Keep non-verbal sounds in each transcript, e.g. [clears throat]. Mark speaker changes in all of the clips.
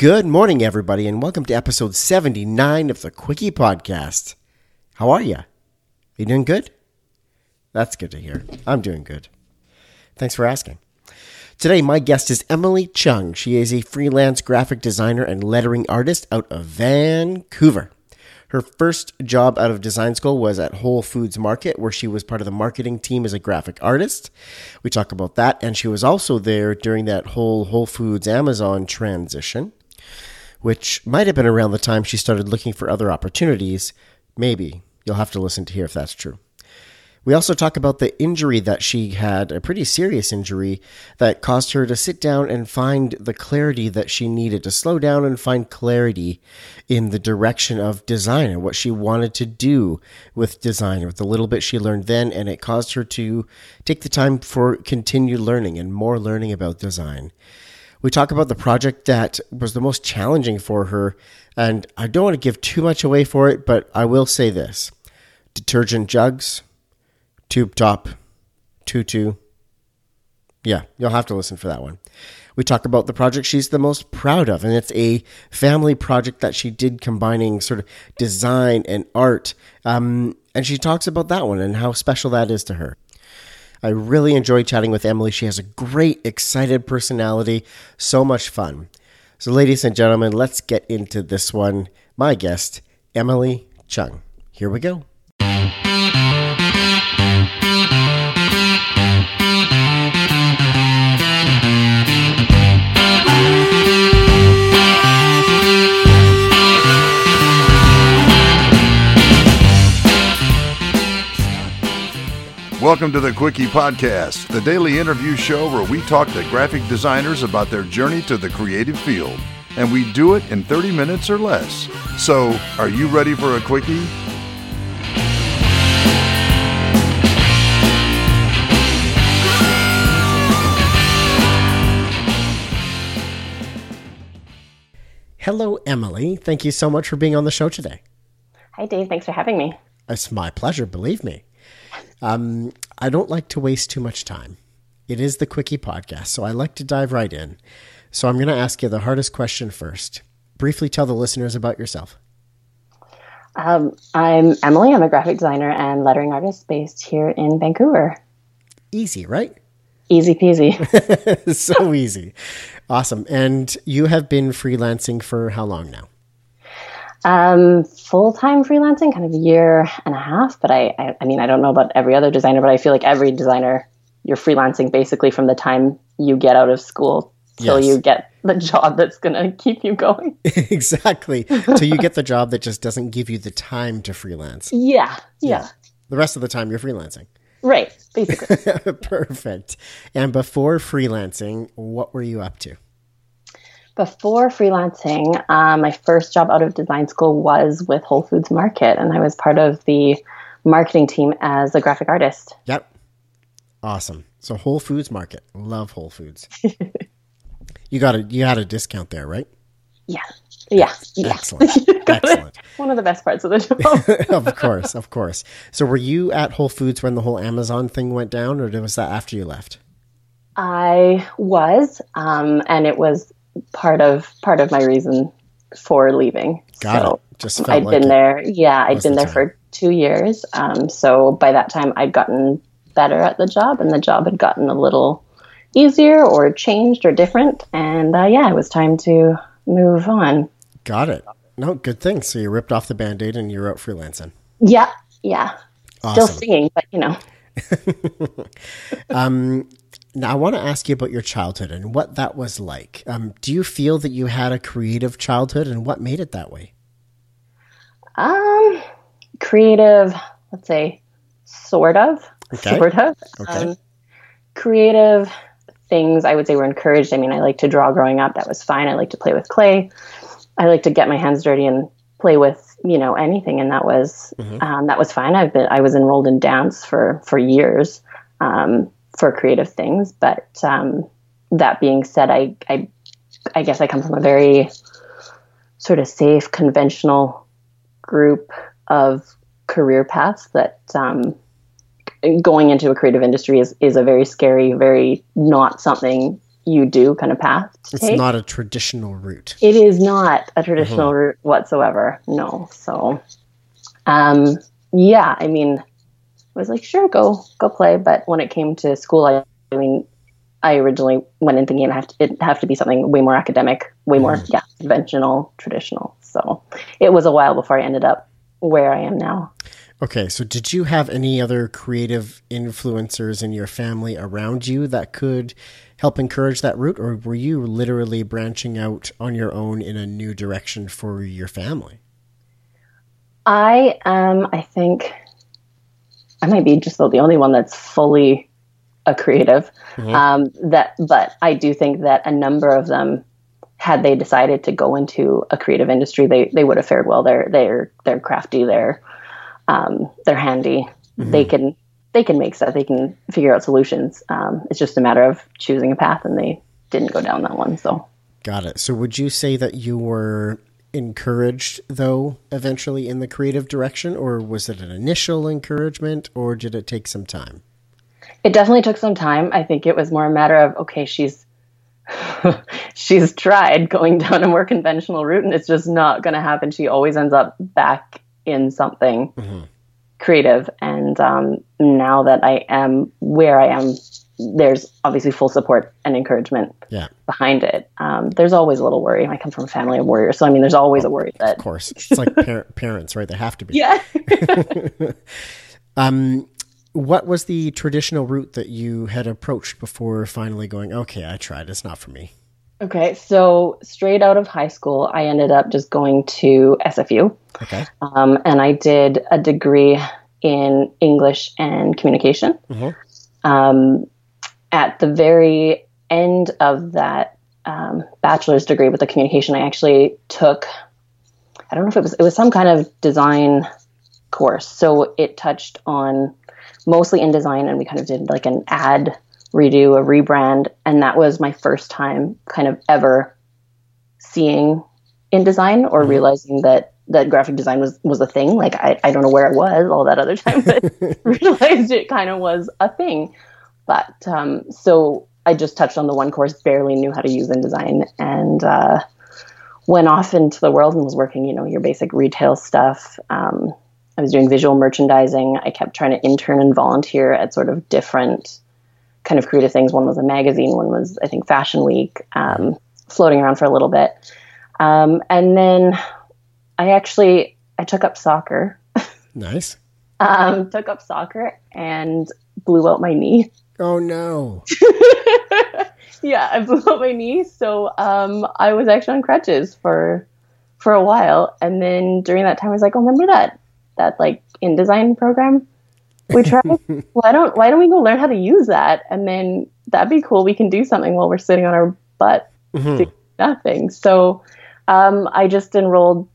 Speaker 1: Good morning, everybody, and welcome to episode 79 of the Quickie Podcast. How are you? Are you doing good? That's good to hear. I'm doing good. Thanks for asking. Today, my guest is Emily Cheung. She is a freelance graphic designer and lettering artist out of Vancouver. Her first job out of design school was at Whole Foods Market, where she was part of the marketing team as a graphic artist. We talk about that. And she was also there during that whole Whole Foods Amazon transition, which might have been around the time she started looking for other opportunities. Maybe. You'll have to listen to hear if that's true. We also talk about the injury that she had, a pretty serious injury that caused her to sit down and find the clarity that she needed to slow down and find clarity in the direction of design and what she wanted to do with design with the little bit she learned then. And it caused her to take the time for continued learning and more learning about design. We talk about the project that was the most challenging for her. And I don't want to give too much away for it, but I will say this detergent jugs Tube Top, Tutu. Yeah, you'll have to listen for that one. We talk about the project she's the most proud of, and it's a family project that she did combining sort of design and art. Um, and she talks about that one and how special that is to her. I really enjoyed chatting with Emily. She has a great, excited personality, so much fun. So, ladies and gentlemen, let's get into this one. My guest, Emily Cheung. Here we go.
Speaker 2: Welcome to the Quickie Podcast, the daily interview show where we talk to graphic designers about their journey to the creative field. And we do it in 30 minutes or less. So, are you ready for a Quickie?
Speaker 1: Hello, Emily. Thank you so much for being on the show today.
Speaker 3: Hi, Dave. Thanks for having me.
Speaker 1: It's my pleasure, believe me. Um, I don't like to waste too much time. It is the Quickie podcast, so I like to dive right in. So I'm going to ask you the hardest question first. Briefly tell the listeners about yourself.
Speaker 3: Um, I'm Emily. I'm a graphic designer and lettering artist based here in Vancouver.
Speaker 1: Easy, right?
Speaker 3: Easy peasy. [laughs]
Speaker 1: so easy. Awesome. And you have been freelancing for how long now?
Speaker 3: Um, full time freelancing, kind of a year and a half. But I, I, I, mean, I don't know about every other designer, but I feel like every designer, you're freelancing basically from the time you get out of school till yes. you get the job that's going to keep you going. [laughs]
Speaker 1: exactly. Till you get the job that just doesn't give you the time to freelance.
Speaker 3: Yeah, yeah. Yeah.
Speaker 1: The rest of the time you're freelancing.
Speaker 3: Right, basically. [laughs]
Speaker 1: Perfect. And before freelancing, what were you up to?
Speaker 3: Before freelancing, um, my first job out of design school was with Whole Foods Market, and I was part of the marketing team as a graphic artist.
Speaker 1: Yep. Awesome. So Whole Foods Market. Love Whole Foods. [laughs] you got a you had a discount there, right?
Speaker 3: Yeah. Yeah.
Speaker 1: Excellent. [laughs] Excellent.
Speaker 3: One of the best parts of the [laughs] job.
Speaker 1: of course, of course. So were you at Whole Foods when the whole Amazon thing went down, or was that after you left?
Speaker 3: I was, um, and it was part of part of my reason for leaving.
Speaker 1: Got so it. Just
Speaker 3: I'd like been there. Yeah, I'd been the there for two years. Um, so by that time, I'd gotten better at the job, and the job had gotten a little easier or changed or different. And uh, yeah, it was time to move on.
Speaker 1: Got it. No, good thing. So you ripped off the band aid and you're out freelancing.
Speaker 3: Yeah, yeah. Awesome. Still singing, but you know. [laughs]
Speaker 1: um, now, I want to ask you about your childhood and what that was like. Um, do you feel that you had a creative childhood and what made it that way?
Speaker 3: Um, creative, let's say, sort of. Okay. Sort of. Okay. Um, creative things I would say were encouraged. I mean, I like to draw growing up. That was fine. I like to play with clay. I like to get my hands dirty and play with you know anything, and that was mm-hmm. um, that was fine. I've been I was enrolled in dance for for years. Um, for creative things. But um, that being said, I, I, I guess I come from a very sort of safe, conventional group of career paths that um, going into a creative industry is, is a very scary, very not something you do kind of path.
Speaker 1: it's take. not a traditional route.
Speaker 3: It is not a traditional mm-hmm. route whatsoever. No. So, um, yeah, I mean, was like, sure, go go play. But when it came to school, I, I mean, I originally went in thinking it have to it have to be something way more academic, way more mm. yeah conventional, traditional. So it was a while before I ended up where I am now.
Speaker 1: Okay, so did you have any other creative influencers in your family around you that could help encourage that route, or were you literally branching out on your own in a new direction for your family?
Speaker 3: I am, I think, I might be just about the only one that's fully a creative. Mm-hmm. Um, that, but I do think that a number of them, had they decided to go into a creative industry, they they would have fared well. They're they're they're crafty. They're um, they're handy. Mm-hmm. They can they can make stuff. They can figure out solutions. Um, it's just a matter of choosing a path, and they didn't go down that one. So
Speaker 1: got it. So would you say that you were encouraged though eventually in the creative direction or was it an initial encouragement or did it take some time?
Speaker 3: It definitely took some time. I think it was more a matter of okay she's [laughs] she's tried going down a more conventional route and it's just not going to happen. She always ends up back in something mm-hmm. creative. And um, now that i am where i am there's obviously full support and encouragement
Speaker 1: yeah.
Speaker 3: behind it. Um, there's always a little worry. I come from a family of warriors, so I mean, there's always a worry that.
Speaker 1: Of course, it's like par- [laughs] parents, right? They have to be.
Speaker 3: Yeah. [laughs]
Speaker 1: um, what was the traditional route that you had approached before finally going? Okay, I tried. It's not for me.
Speaker 3: Okay, so straight out of high school, I ended up just going to SFU.
Speaker 1: Okay.
Speaker 3: Um, and I did a degree in English and communication. Mm-hmm. Um, at the very end of that um, bachelor's degree with the communication, I actually took, I don't know if it was, it was some kind of design course. So it touched on mostly InDesign and we kind of did like an ad redo, a rebrand. And that was my first time kind of ever seeing InDesign or mm-hmm. realizing that that graphic design was was a thing. Like I, I don't know where I was all that other time, but [laughs] [laughs] realized it kind of was a thing. But um, so I just touched on the one course, barely knew how to use InDesign, and uh, went off into the world and was working, you know, your basic retail stuff. Um, I was doing visual merchandising. I kept trying to intern and volunteer at sort of different kind of creative things. One was a magazine, one was, I think, Fashion Week, um, floating around for a little bit. Um, and then I actually I took up soccer. [laughs]
Speaker 1: Nice.
Speaker 3: um, took up soccer and blew out my knee.
Speaker 1: Oh no. [laughs]
Speaker 3: yeah, I blew out my knee, so um, I was actually on crutches for for a while, and then during that time, I was like, "Oh, remember that that like InDesign program we tried? [laughs] why don't why don't we go learn how to use that? And then that'd be cool. We can do something while we're sitting on our butt mm-hmm. doing nothing." So um, I just enrolled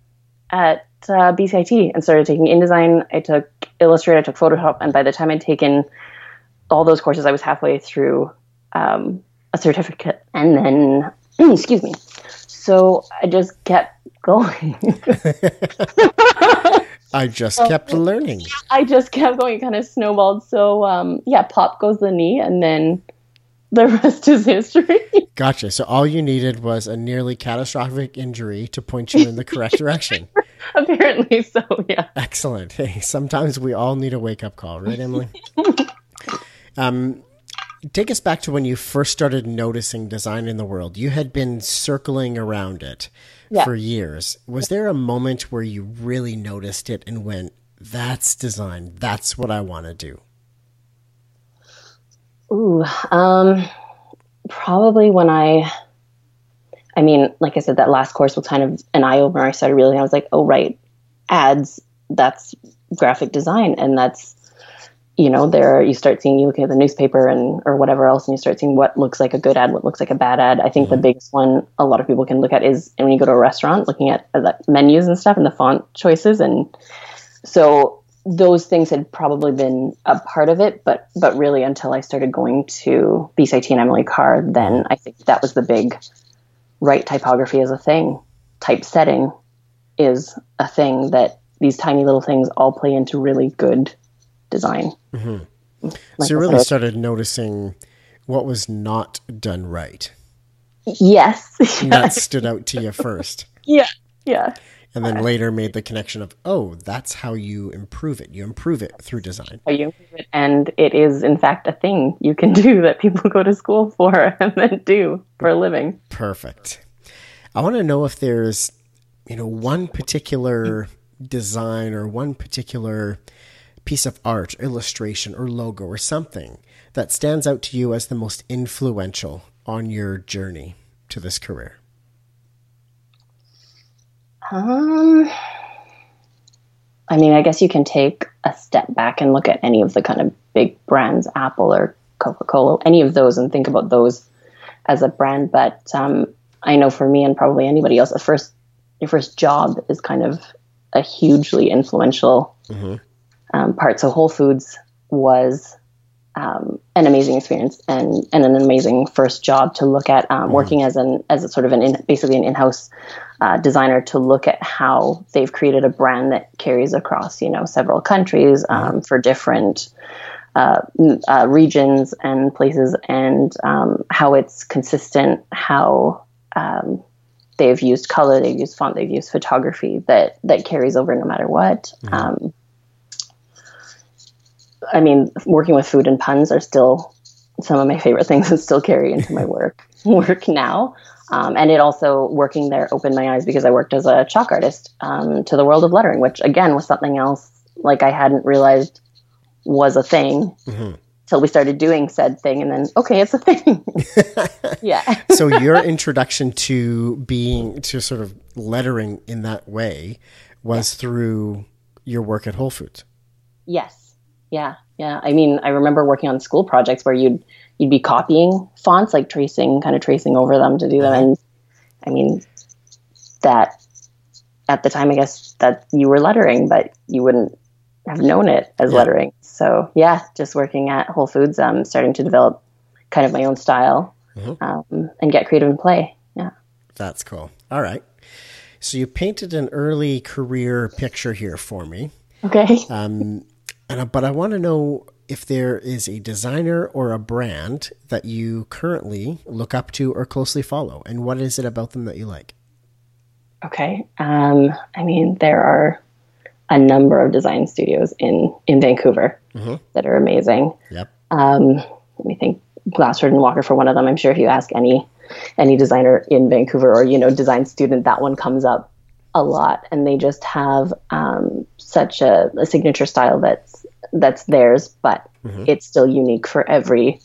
Speaker 3: at uh, BCIT and started taking InDesign. I took Illustrator, I took Photoshop, and by the time I'd taken all those courses, I was halfway through um, a certificate, and then [clears throat] excuse me. So I just kept going. [laughs]
Speaker 1: I just kept learning.
Speaker 3: I just kept going, kind of snowballed. So um, yeah, pop goes the knee, and then the [laughs] rest is history.
Speaker 1: Gotcha. So all you needed was a nearly catastrophic injury to point you in the correct direction. [laughs]
Speaker 3: Apparently so, yeah.
Speaker 1: Excellent. Hey, sometimes we all need a wake up call, right, Emily? Um, take us back to when you first started noticing design in the world. You had been circling around it yeah. for years. Was there a moment where you really noticed it and went, "That's design. That's what I want to do"?
Speaker 3: Ooh, um, probably when I. I mean, like I said, that last course was kind of an eye opener. I started realizing I was like, "Oh, right, ads. That's graphic design, and that's you know, there you start seeing you look at the newspaper and or whatever else, and you start seeing what looks like a good ad, what looks like a bad ad. I think mm-hmm. the biggest one a lot of people can look at is when you go to a restaurant, looking at uh, the menus and stuff and the font choices, and so those things had probably been a part of it, but but really until I started going to BCIT and Emily Carr, then I think that was the big right typography is a thing, typesetting is a thing that these tiny little things all play into really good design.
Speaker 1: Mm-hmm. Like so you really started noticing what was not done right.
Speaker 3: Yes. [laughs]
Speaker 1: that stood out to you first.
Speaker 3: Yeah. Yeah.
Speaker 1: And then later made the connection of, oh, that's how you improve it. You improve it through design.
Speaker 3: How you improve it, and it is in fact a thing you can [laughs] do that people go to school for [laughs] and then do for a living.
Speaker 1: Perfect. I want to know if there's, you know, one particular design or one particular piece of art, illustration, or logo or something that stands out to you as the most influential on your journey to this career?
Speaker 3: Um, I mean, I guess you can take a step back and look at any of the kind of big brands, Apple or Coca Cola, any of those, and think about those as a brand. But um, I know for me and probably anybody else, the first your first job is kind of a hugely influential mm-hmm. Um, part. So Whole Foods was um, an amazing experience and, and an amazing first job to look at um, mm-hmm. working as an as a sort of an in, basically an in-house uh, designer to look at how they've created a brand that carries across you know several countries um, mm-hmm. for different uh, uh, regions and places and um, how it's consistent how um, they've used color they've used font they've used photography that that carries over no matter what mm-hmm. I mean, working with food and puns are still some of my favorite [laughs] things and still carry into my work [laughs] work now. Um, and it also working there opened my eyes because I worked as a chalk artist um, to the world of lettering, which again was something else like I hadn't realized was a thing mm-hmm. till we started doing said thing, and then okay, it's a thing. [laughs] yeah.
Speaker 1: so your introduction to being to sort of lettering in that way was yeah. through your work at Whole Foods.
Speaker 3: Yes. Yeah, yeah. I mean, I remember working on school projects where you'd you'd be copying fonts, like tracing, kind of tracing over them to do them. And I mean, that at the time, I guess that you were lettering, but you wouldn't have known it as yeah. lettering. So yeah, just working at Whole Foods, um, starting to develop kind of my own style mm-hmm. um, and get creative and play. Yeah,
Speaker 1: that's cool. All right. So you painted an early career picture here for me.
Speaker 3: Okay.
Speaker 1: Um, [laughs] and, but I want to know if there is a designer or a brand that you currently look up to or closely follow, and what is it about them that you like?
Speaker 3: Okay. Um, I mean, there are a number of design studios in in Vancouver mm-hmm. that are amazing.
Speaker 1: Yep.
Speaker 3: Um, let me think. Glasfurd and Walker for one of them. I'm sure if you ask any any designer in Vancouver or you know design student, that one comes up a lot, and they just have um, such a, a, signature style that's that's theirs, but mm-hmm. it's still unique for every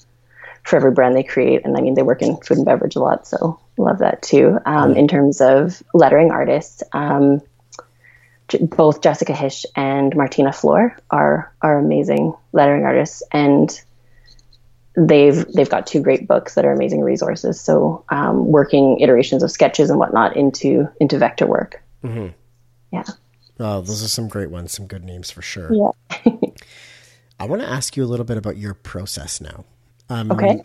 Speaker 3: for every brand they create. And I mean, they work in food and beverage a lot, so love that too. Um, mm-hmm. In terms of lettering artists, um, both Jessica Hische and Martina Flor are are amazing lettering artists, and they've they've got two great books that are amazing resources. So um, working iterations of sketches and whatnot into into vector work. Mm-hmm. Yeah.
Speaker 1: Oh, those are some great ones, some good names for sure.
Speaker 3: Yeah. [laughs]
Speaker 1: I want to ask you a little bit about your process now.
Speaker 3: Um, okay.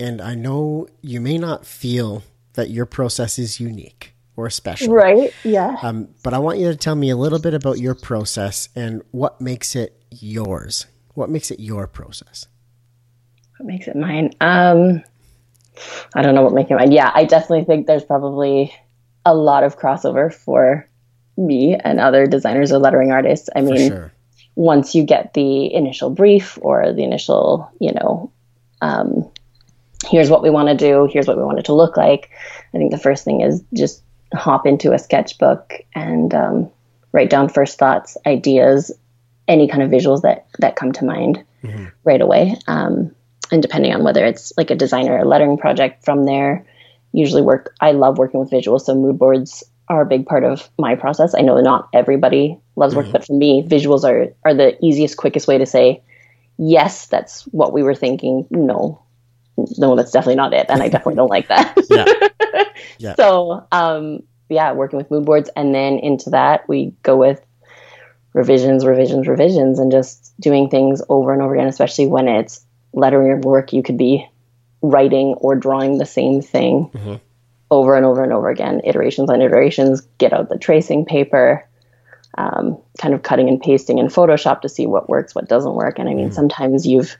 Speaker 1: And I know you may not feel that your process is unique or special.
Speaker 3: Right. Yeah.
Speaker 1: Um, but I want you to tell me a little bit about your process and what makes it yours. What makes it your process?
Speaker 3: What makes it mine? Um, I don't know what makes it mine. Yeah, I definitely think there's probably a lot of crossover for me and other designers or lettering artists. I mean, sure. once you get the initial brief or the initial, you know, um, here's what we want to do, here's what we want it to look like. I think the first thing is just hop into a sketchbook and um, write down first thoughts, ideas, any kind of visuals that that come to mind mm-hmm. right away. Um, and depending on whether it's like a designer or lettering project, from there, usually work. I love working with visuals, so mood boards are a big part of my process. I know not everybody loves work, mm-hmm. but for me, visuals are are the easiest, quickest way to say, yes, that's what we were thinking. No, no, that's definitely not it, and I definitely don't like that. [laughs] yeah. [laughs] yeah. So, um, yeah, working with mood boards, and then into that we go with revisions, revisions, revisions, and just doing things over and over again. Especially when it's lettering your work, you could be writing or drawing the same thing. Mm-hmm over and over and over again, iterations on iterations, get out the tracing paper, um, kind of cutting and pasting in Photoshop to see what works, what doesn't work. And I mean, mm. sometimes you've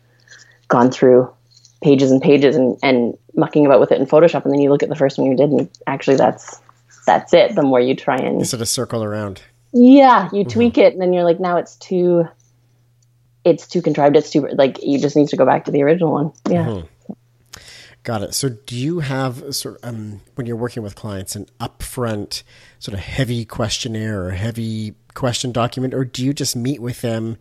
Speaker 3: gone through pages and pages and, and mucking about with it in Photoshop, and then you look at the first one you did, and actually that's that's it. The more you try and
Speaker 1: sort of circle around.
Speaker 3: Yeah, you mm-hmm. tweak it, and then you're like, now it's too, it's too contrived. It's too like you just need to go back to the original one. Yeah. Mm-hmm.
Speaker 1: Got it. So, do you have sort of, um, when you're working with clients an upfront sort of heavy questionnaire or heavy question document, or do you just meet with them,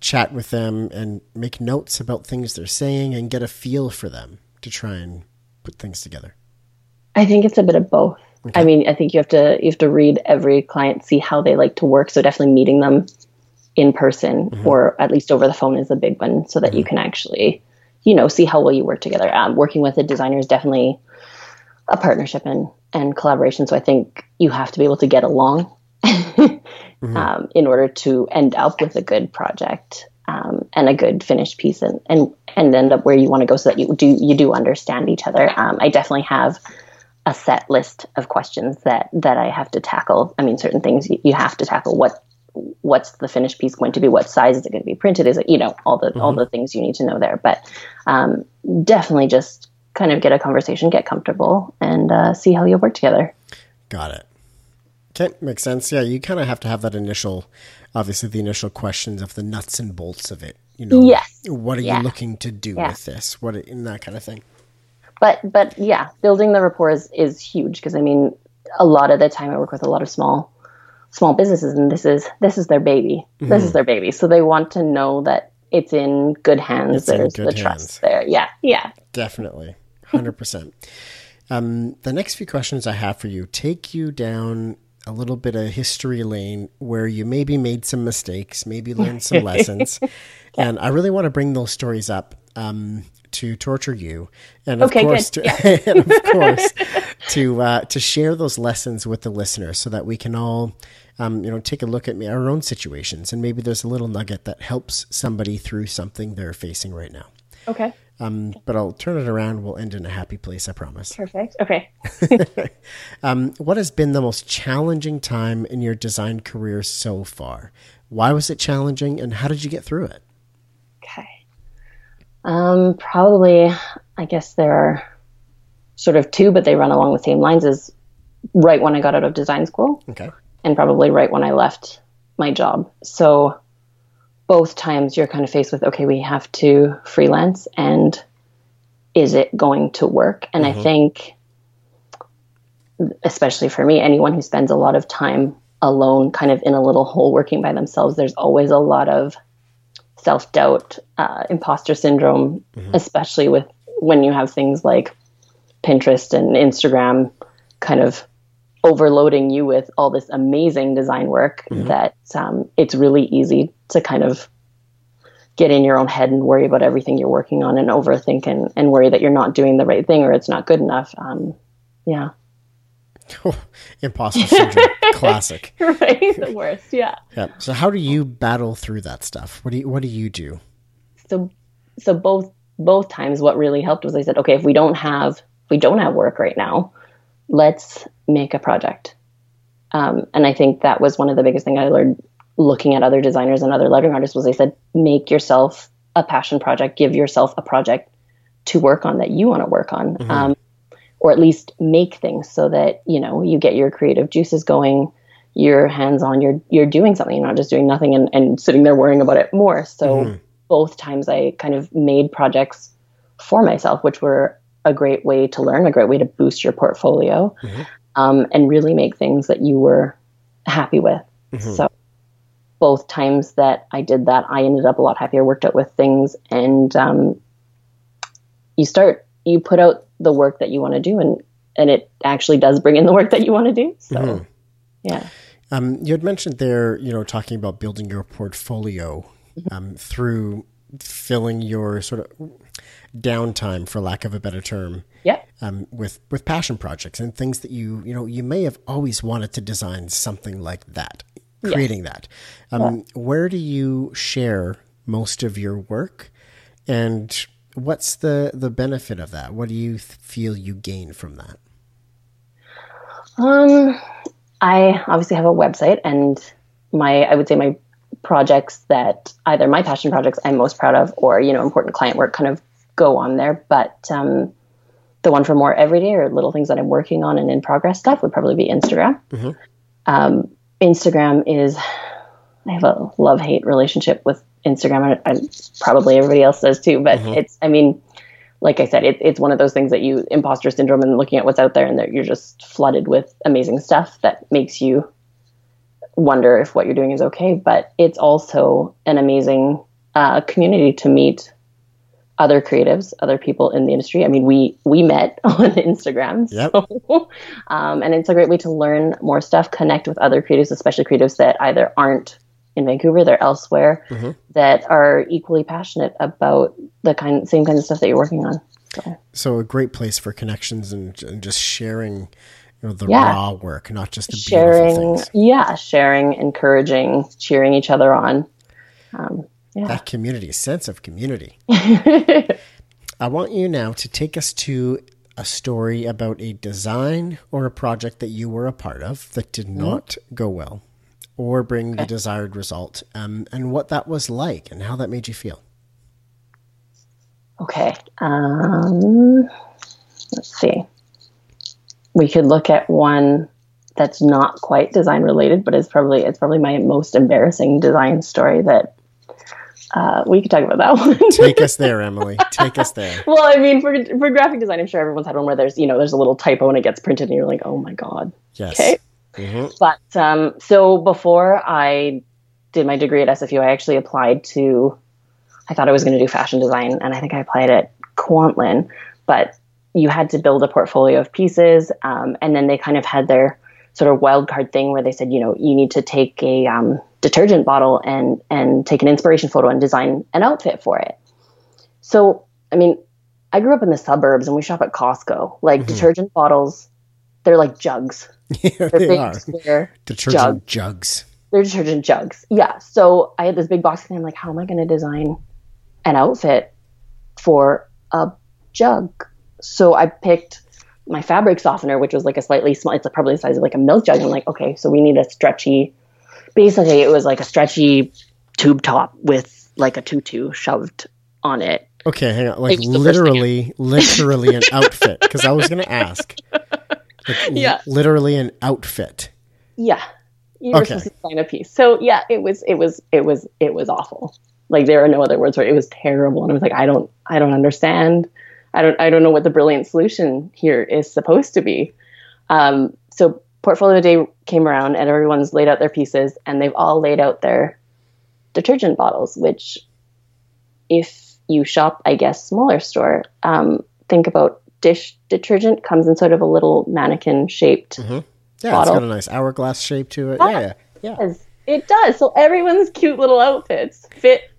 Speaker 1: chat with them, and make notes about things they're saying and get a feel for them to try and put things together?
Speaker 3: I think it's a bit of both. Okay. I mean, I think you have to you have to read every client, see how they like to work. So definitely meeting them in person mm-hmm. or at least over the phone is a big one, so that mm-hmm. you can actually you know, see how well you work together. Um, working with a designer is definitely a partnership and, and collaboration. So I think you have to be able to get along [laughs] mm-hmm. um, in order to end up with a good project um, and a good finished piece and, and, and end up where you want to go so that you do, you do understand each other. Um, I definitely have a set list of questions that, that I have to tackle. I mean, certain things you, you have to tackle. What what's the finished piece going to be? What size is it going to be printed? Is it you know all the mm-hmm. all the things you need to know there. But um, definitely just kind of get a conversation get comfortable and uh, see how you'll work together.
Speaker 1: Got it. Okay makes sense. Yeah you kind of have to have that initial obviously the initial questions of the nuts and bolts of it you know?
Speaker 3: Yes.
Speaker 1: What are
Speaker 3: yeah.
Speaker 1: you looking to do yeah. with this? What in that kind of thing.
Speaker 3: But but yeah building the rapport is, is huge because i mean a lot of the time i work with a lot of small small businesses and this is this is their baby. Mm-hmm. this is mm-hmm. their baby. So they want to know that it's in good hands. It's there's good the hands. trust there. Yeah yeah.
Speaker 1: Definitely. 100% um, the next few questions i have for you take you down a little bit of history lane where you maybe made some mistakes maybe learned some [laughs] lessons. And i really want to bring those stories up. Um, to torture you, and of okay, course, to, yeah. [laughs] and of course, [laughs] to uh, to share those lessons with the listeners, so that we can all, um, you know, take a look at our own situations, and maybe there's a little nugget that helps somebody through something they're facing right now.
Speaker 3: Okay.
Speaker 1: Um, but I'll turn it around. We'll end in a happy place. I promise.
Speaker 3: Perfect. Okay. [laughs]
Speaker 1: um, what has been the most challenging time in your design career so far? Why was it challenging, and how did you get through it?
Speaker 3: Um, probably, I guess there are sort of two, but they run along the same lines as right when I got out of design school.
Speaker 1: Okay.
Speaker 3: And probably right when I left my job. So both times you're kind of faced with, okay, we have to freelance and is it going to work? And mm-hmm. I think, especially for me, anyone who spends a lot of time alone, kind of in a little hole working by themselves, there's always a lot of self doubt, uh, imposter syndrome, mm-hmm. especially with when you have things like Pinterest and Instagram kind of overloading you with all this amazing design work mm-hmm. that um, it's really easy to kind of get in your own head and worry about everything you're working on and overthink and, and worry that you're not doing the right thing or it's not good enough. Um, yeah. [laughs]
Speaker 1: Imposter syndrome, classic. [laughs]
Speaker 3: Right, the [laughs] worst. Yeah.
Speaker 1: Yeah. So, how do you battle through that stuff? What do you What do you do?
Speaker 3: So, so both both times, what really helped was I said, okay, if we don't have if we don't have work right now, let's make a project. Um, and I think that was one of the biggest things I learned looking at other designers and other lettering artists was they said, make yourself a passion project, give yourself a project to work on that you want to work on. Mm-hmm. Um, or at least make things so that you know you get your creative juices going you're hands on you're you're doing something you're not just doing nothing and, and sitting there worrying about it more so mm-hmm. both times i kind of made projects for myself which were a great way to learn a great way to boost your portfolio mm-hmm. um, and really make things that you were happy with mm-hmm. so both times that i did that i ended up a lot happier worked out with things and um, you start you put out the work that you want to do and and it actually does bring in the work that you want to do so mm-hmm. yeah
Speaker 1: um, you had mentioned there you know talking about building your portfolio mm-hmm. um, through filling your sort of downtime for lack of a better term
Speaker 3: yeah
Speaker 1: um, with with passion projects and things that you you know you may have always wanted to design something like that creating yes. that um, yeah. where do you share most of your work and what's the the benefit of that? What do you feel you gain from that?
Speaker 3: Um, I obviously have a website, and my I would say my projects that either my passion projects I'm most proud of, or you know important client work kind of go on there. But um, the one for more everyday or little things that I'm working on and in progress stuff would probably be Instagram. Mm-hmm. Um, Instagram is, I have a love hate relationship with Instagram. I, I, probably everybody else does too, but mm-hmm. it's, I mean, like I said, it, it's one of those things that you imposter syndrome and looking at what's out there and that you're just flooded with amazing stuff that makes you wonder if what you're doing is okay. But it's also an amazing uh, community to meet other creatives, other people in the industry. I mean, we we met [laughs] on Instagram,
Speaker 1: yep.
Speaker 3: so, um, and it's a great way to learn more stuff, connect with other creatives, especially creatives that either aren't in Vancouver, they're elsewhere, mm-hmm. that are equally passionate about the kind same kind of stuff that you're working on.
Speaker 1: So, so a great place for connections and, and just sharing. You know, the yeah. raw work, not just the sharing.
Speaker 3: Yeah, sharing, encouraging, cheering each other on. Um,
Speaker 1: yeah. that community, sense of community. [laughs] I want you now to take us to a story about a design or a project that you were a part of that did mm-hmm. not go well or bring okay. the desired result um, and what that was like and how that made you feel.
Speaker 3: Okay. Um, let's see. We could look at one that's not quite design related, but it's probably it's probably my most embarrassing design story that uh, we could talk about that [laughs] one.
Speaker 1: Take us there, Emily. Take us there. [laughs]
Speaker 3: well, I mean, for for graphic design, I'm sure everyone's had one where there's you know there's a little typo and it gets printed, and you're like, oh my god.
Speaker 1: Yes. Okay.
Speaker 3: Mm-hmm. But um, so before I did my degree at SFU, I actually applied to. I thought I was going to do fashion design, and I think I applied at Kwantlen, but you had to build a portfolio of pieces, um, and then they kind of had their sort of wild card thing where they said, you know, you need to take a um, detergent bottle and and take an inspiration photo and design an outfit for it. So, I mean, I grew up in the suburbs and we shop at Costco. Like mm-hmm. detergent bottles, they're like jugs. [laughs]
Speaker 1: Yeah, they're they are. Detergent jugs. jugs.
Speaker 3: They're detergent jugs. Yeah. So I had this big box and I'm like, how am I going to design an outfit for a jug? So I picked my fabric softener, which was like a slightly small, it's probably the size of like a milk jug. I'm like, okay, so we need a stretchy basically it was like a stretchy tube top with like a tutu shoved on it.
Speaker 1: Okay, hang on. Like literally, literally an outfit. Because I was going to ask. Like,
Speaker 3: yeah.
Speaker 1: Literally an outfit.
Speaker 3: Yeah. You were okay. supposed to sign a piece. So yeah, it was, it was, it was, it was awful. Like there are no other words for it. It was terrible. And I was like, I don't, I don't understand. I don't, I don't know what the brilliant solution here is supposed to be. Um, so portfolio day came around and everyone's laid out their pieces and they've all laid out their detergent bottles, which if you shop, I guess, smaller store, um, think about dish detergent comes in sort of a little mannequin shaped mm-hmm.
Speaker 1: yeah, bottle. it's got a nice hourglass shape to it. Yeah, yeah, yeah.
Speaker 3: It does. So everyone's cute little outfits fit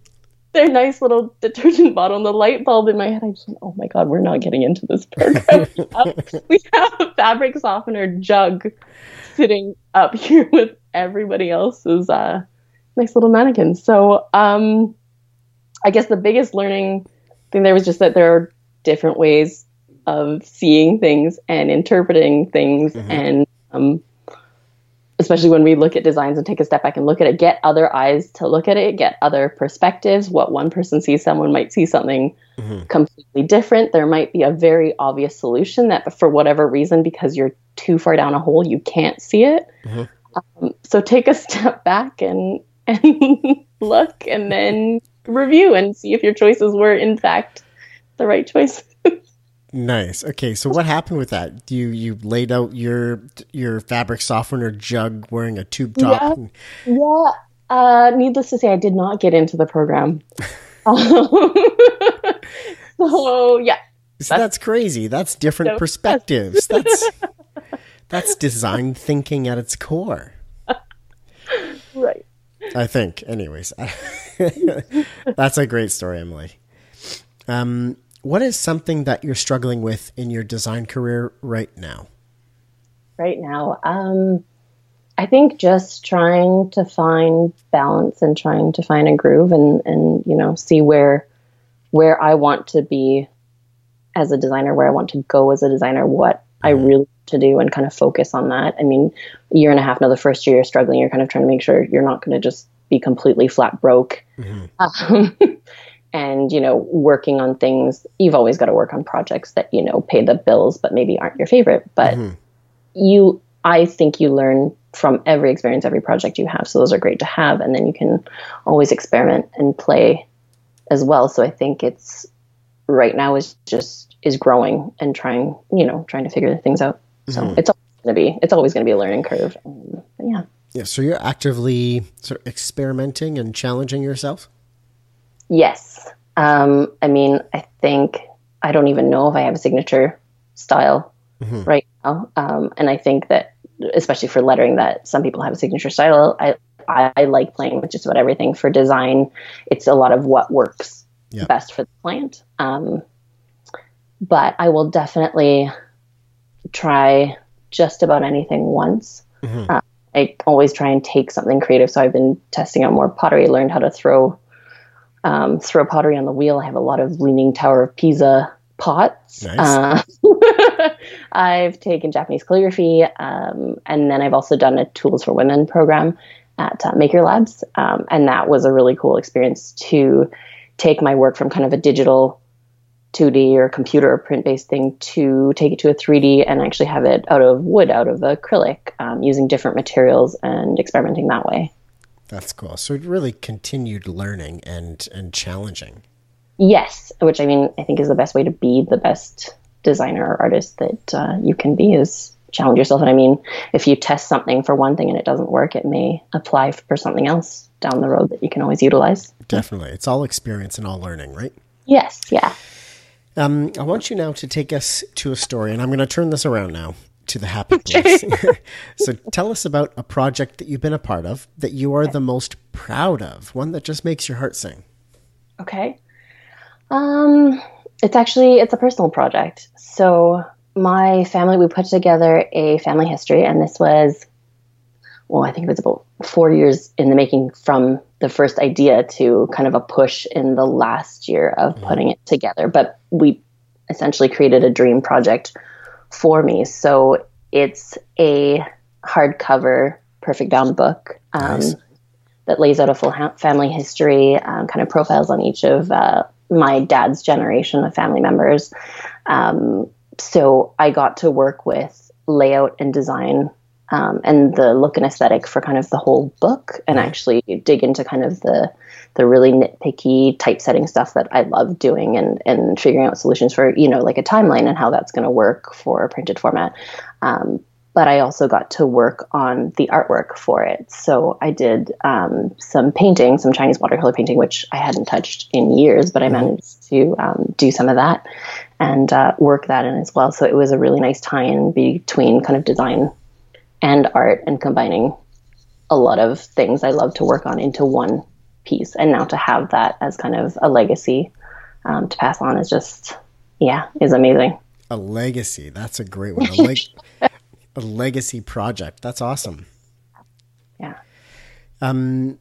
Speaker 3: their nice little detergent bottle and the light bulb in my head. I'm just like, oh my god, we're not getting into this program. [laughs] [laughs] we have a fabric softener jug sitting up [laughs] here with everybody else's uh, nice little mannequins. So um, I guess the biggest learning thing there was just that there are different ways of seeing things and interpreting things mm-hmm. and um, especially when we look at designs and take a step back and look at it, get other eyes to look at it, get other perspectives. What one person sees, someone might see something mm-hmm. completely different. There might be a very obvious solution that, for whatever reason, because you're too far down a hole, you can't see it. Mm-hmm. Um, so take a [laughs] step back and and [laughs] look, and then review and see if your choices were in fact the right choice.
Speaker 1: Nice. Okay, so what happened with that? You you laid out your your fabric softener jug wearing a tube top.
Speaker 3: Yeah. And... yeah. Uh, needless to say, I did not get into the program. [laughs] [laughs] so yeah.
Speaker 1: So that's, that's, crazy. That's different perspectives. That's [laughs] that's design thinking at its core.
Speaker 3: Right.
Speaker 1: I think. Anyways, that's a great story, Emily. Um, what is something that you're struggling with in your design career right now?
Speaker 3: Right now, um, I think just trying to find balance and trying to find a groove and, and you know see where where I want to be as a designer, where I want to go as a designer, what I mm-hmm. really to do, and kind of focus on that. I mean, a year and a half now, the first year you're struggling, you're kind of trying to make sure you're not going to just be completely flat broke. Mm-hmm. Um, [laughs] and you know working on things you've always got to work on projects that you know pay the bills but maybe aren't your favorite but mm-hmm. you i think you learn from every experience every project you have so those are great to have and then you can always experiment and play as well so i think it's right now is just is growing and trying you know trying to figure things out so mm-hmm. it's going to be it's always going to be a learning curve um, yeah
Speaker 1: yeah so you're actively sort of experimenting and challenging yourself
Speaker 3: Yes. Um, I mean, I think I don't even know if I have a signature style mm-hmm. right now. Um, and I think that, especially for lettering, that some people have a signature style. I, I, I like playing with just about everything. For design, it's a lot of what works yep. best for the client. Um, but I will definitely try just about anything once. Mm-hmm. Uh, I always try and take something creative. So I've been testing out more pottery, learned how to throw um, throw pottery on the wheel. I have a lot of Leaning Tower of Pisa pots. Nice. Uh, [laughs] I've taken Japanese calligraphy, um, and then I've also done a Tools for Women program at uh, Maker Labs, um, and that was a really cool experience to take my work from kind of a digital 2D or computer or print based thing to take it to a 3D and actually have it out of wood, out of acrylic, um, using different materials and experimenting that way.
Speaker 1: That's cool. So it really continued learning and and challenging.
Speaker 3: Yes, which I mean, I think is the best way to be the best designer or artist that uh, you can be is challenge yourself. And I mean, if you test something for one thing and it doesn't work, it may apply for something else down the road that you can always utilize.
Speaker 1: Definitely, it's all experience and all learning, right?
Speaker 3: Yes. Yeah.
Speaker 1: Um, I want you now to take us to a story, and I'm going to turn this around now to the happy place. [laughs] so tell us about a project that you've been a part of that you are the most proud of, one that just makes your heart sing.
Speaker 3: Okay. Um, it's actually it's a personal project. So my family we put together a family history and this was well, I think it was about 4 years in the making from the first idea to kind of a push in the last year of mm-hmm. putting it together. But we essentially created a dream project for me. So it's a hardcover perfect bound book um, nice. that lays out a full ha- family history, um, kind of profiles on each of uh, my dad's generation of family members. Um, so I got to work with layout and design um, and the look and aesthetic for kind of the whole book and actually dig into kind of the the really nitpicky typesetting stuff that I love doing and and figuring out solutions for you know like a timeline and how that's going to work for a printed format. Um, but I also got to work on the artwork for it. So I did um, some painting, some Chinese watercolor painting, which I hadn't touched in years, but I mm-hmm. managed to um, do some of that and uh, work that in as well. So it was a really nice tie-in between kind of design and art and combining a lot of things I love to work on into one piece. And now to have that as kind of a legacy um, to pass on is just, yeah, is amazing.
Speaker 1: A legacy. That's a great one. A, leg- [laughs] a legacy project. That's awesome.
Speaker 3: Yeah.
Speaker 1: Um,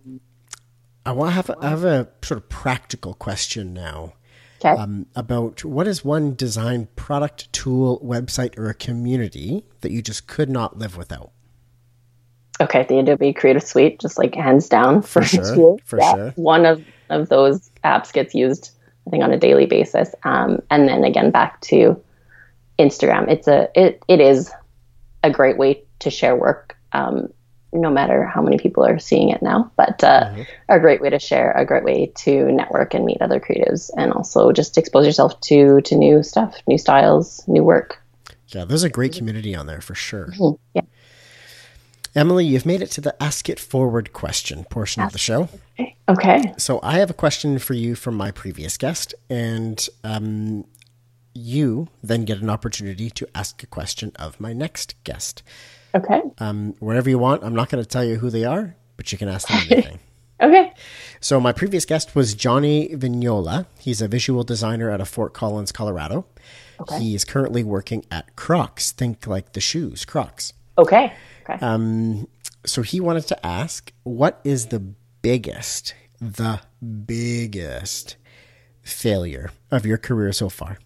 Speaker 1: I want to have a, I have a sort of practical question now.
Speaker 3: Okay.
Speaker 1: Um, about what is one design product, tool, website, or a community that you just could not live without?
Speaker 3: Okay, the Adobe Creative Suite, just like hands down
Speaker 1: for, [laughs] for sure. For yeah. sure,
Speaker 3: one of of those apps gets used, I think, on a daily basis. Um, and then again, back to Instagram. It's a it it is a great way to share work. Um, no matter how many people are seeing it now, but uh, mm-hmm. a great way to share, a great way to network and meet other creatives, and also just expose yourself to to new stuff, new styles, new work.
Speaker 1: Yeah, there's a great community on there for sure.
Speaker 3: Mm-hmm. Yeah.
Speaker 1: Emily, you've made it to the Ask It Forward question portion Ask of the show.
Speaker 3: Okay.
Speaker 1: So I have a question for you from my previous guest, and um, you then get an opportunity to ask a question of my next guest.
Speaker 3: Okay.
Speaker 1: Um, wherever you want. I'm not going to tell you who they are, but you can ask them [laughs] anything.
Speaker 3: okay.
Speaker 1: So my previous guest was Johnny Vignola. He's a visual designer out of Fort Collins, Colorado. Okay. He is currently working at Crocs. Think like the shoes, Crocs.
Speaker 3: Okay. Okay.
Speaker 1: Um, so he wanted to ask, what is the biggest, the biggest failure of your career so far?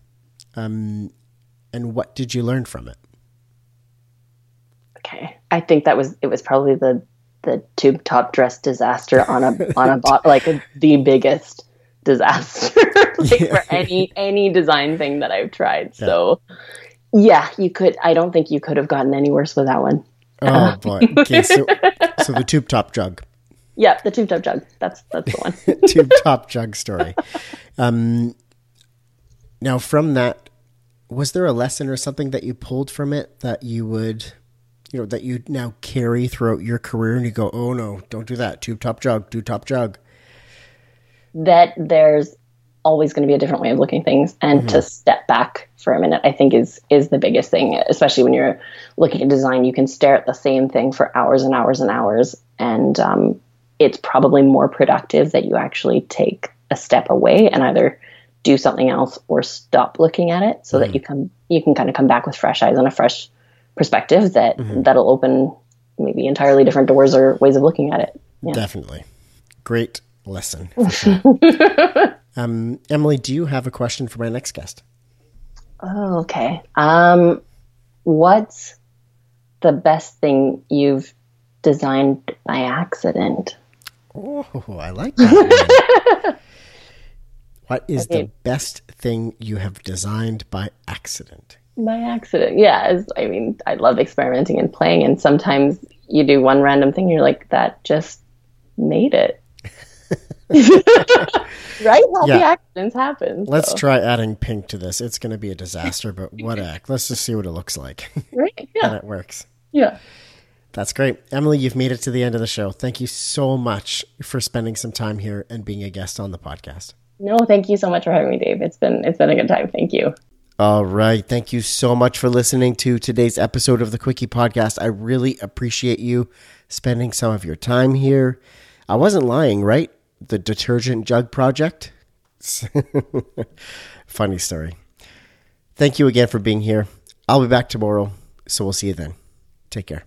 Speaker 1: Um, and what did you learn from it?
Speaker 3: Okay. I think that was it was probably the the tube top dress disaster on a on a bot like a, the biggest disaster [laughs] like yeah. for any any design thing that I've tried. Yeah. So yeah, you could I don't think you could have gotten any worse with that one.
Speaker 1: Oh boy. Okay, so, [laughs] so the tube top jug.
Speaker 3: Yeah, the tube top jug. That's that's the one. [laughs]
Speaker 1: tube top jug story. Um now from that was there a lesson or something that you pulled from it that you would you know that you now carry throughout your career and you go oh no don't do that tube top jug do top jug
Speaker 3: that there's always going to be a different way of looking things and mm-hmm. to step back for a minute i think is is the biggest thing especially when you're looking at design you can stare at the same thing for hours and hours and hours and um, it's probably more productive that you actually take a step away and either do something else or stop looking at it so mm-hmm. that you come you can kind of come back with fresh eyes and a fresh perspective that mm-hmm. that'll open maybe entirely different doors or ways of looking at it
Speaker 1: yeah. definitely great lesson. [laughs] um, Emily, do you have a question for my next guest?
Speaker 3: Oh, okay. Um, what's the best thing you've designed by accident?
Speaker 1: Oh, I like that. [laughs] what is okay. the best thing you have designed by accident?
Speaker 3: By accident, yeah. I mean, I love experimenting and playing, and sometimes you do one random thing, you're like, that just made it. [laughs] right? Happy yeah. accidents happen.
Speaker 1: Let's try adding pink to this. It's going to be a disaster, but what act? Let's just see what it looks like. [laughs]
Speaker 3: Right? Yeah.
Speaker 1: and it works.
Speaker 3: Yeah.
Speaker 1: That's great. Emily, you've made it to the end of the show. Thank you so much for spending some time here and being a guest on the podcast.
Speaker 3: No, thank you so much for having me, Dave. It's been it's been a good time. Thank you.
Speaker 1: All right. Thank you so much for listening to today's episode of the Quickie Podcast. I really appreciate you spending some of your time here. I wasn't lying, right? the detergent jug project. [laughs] Funny story. Thank you again for being here. I'll be back tomorrow, so we'll see you then. Take care.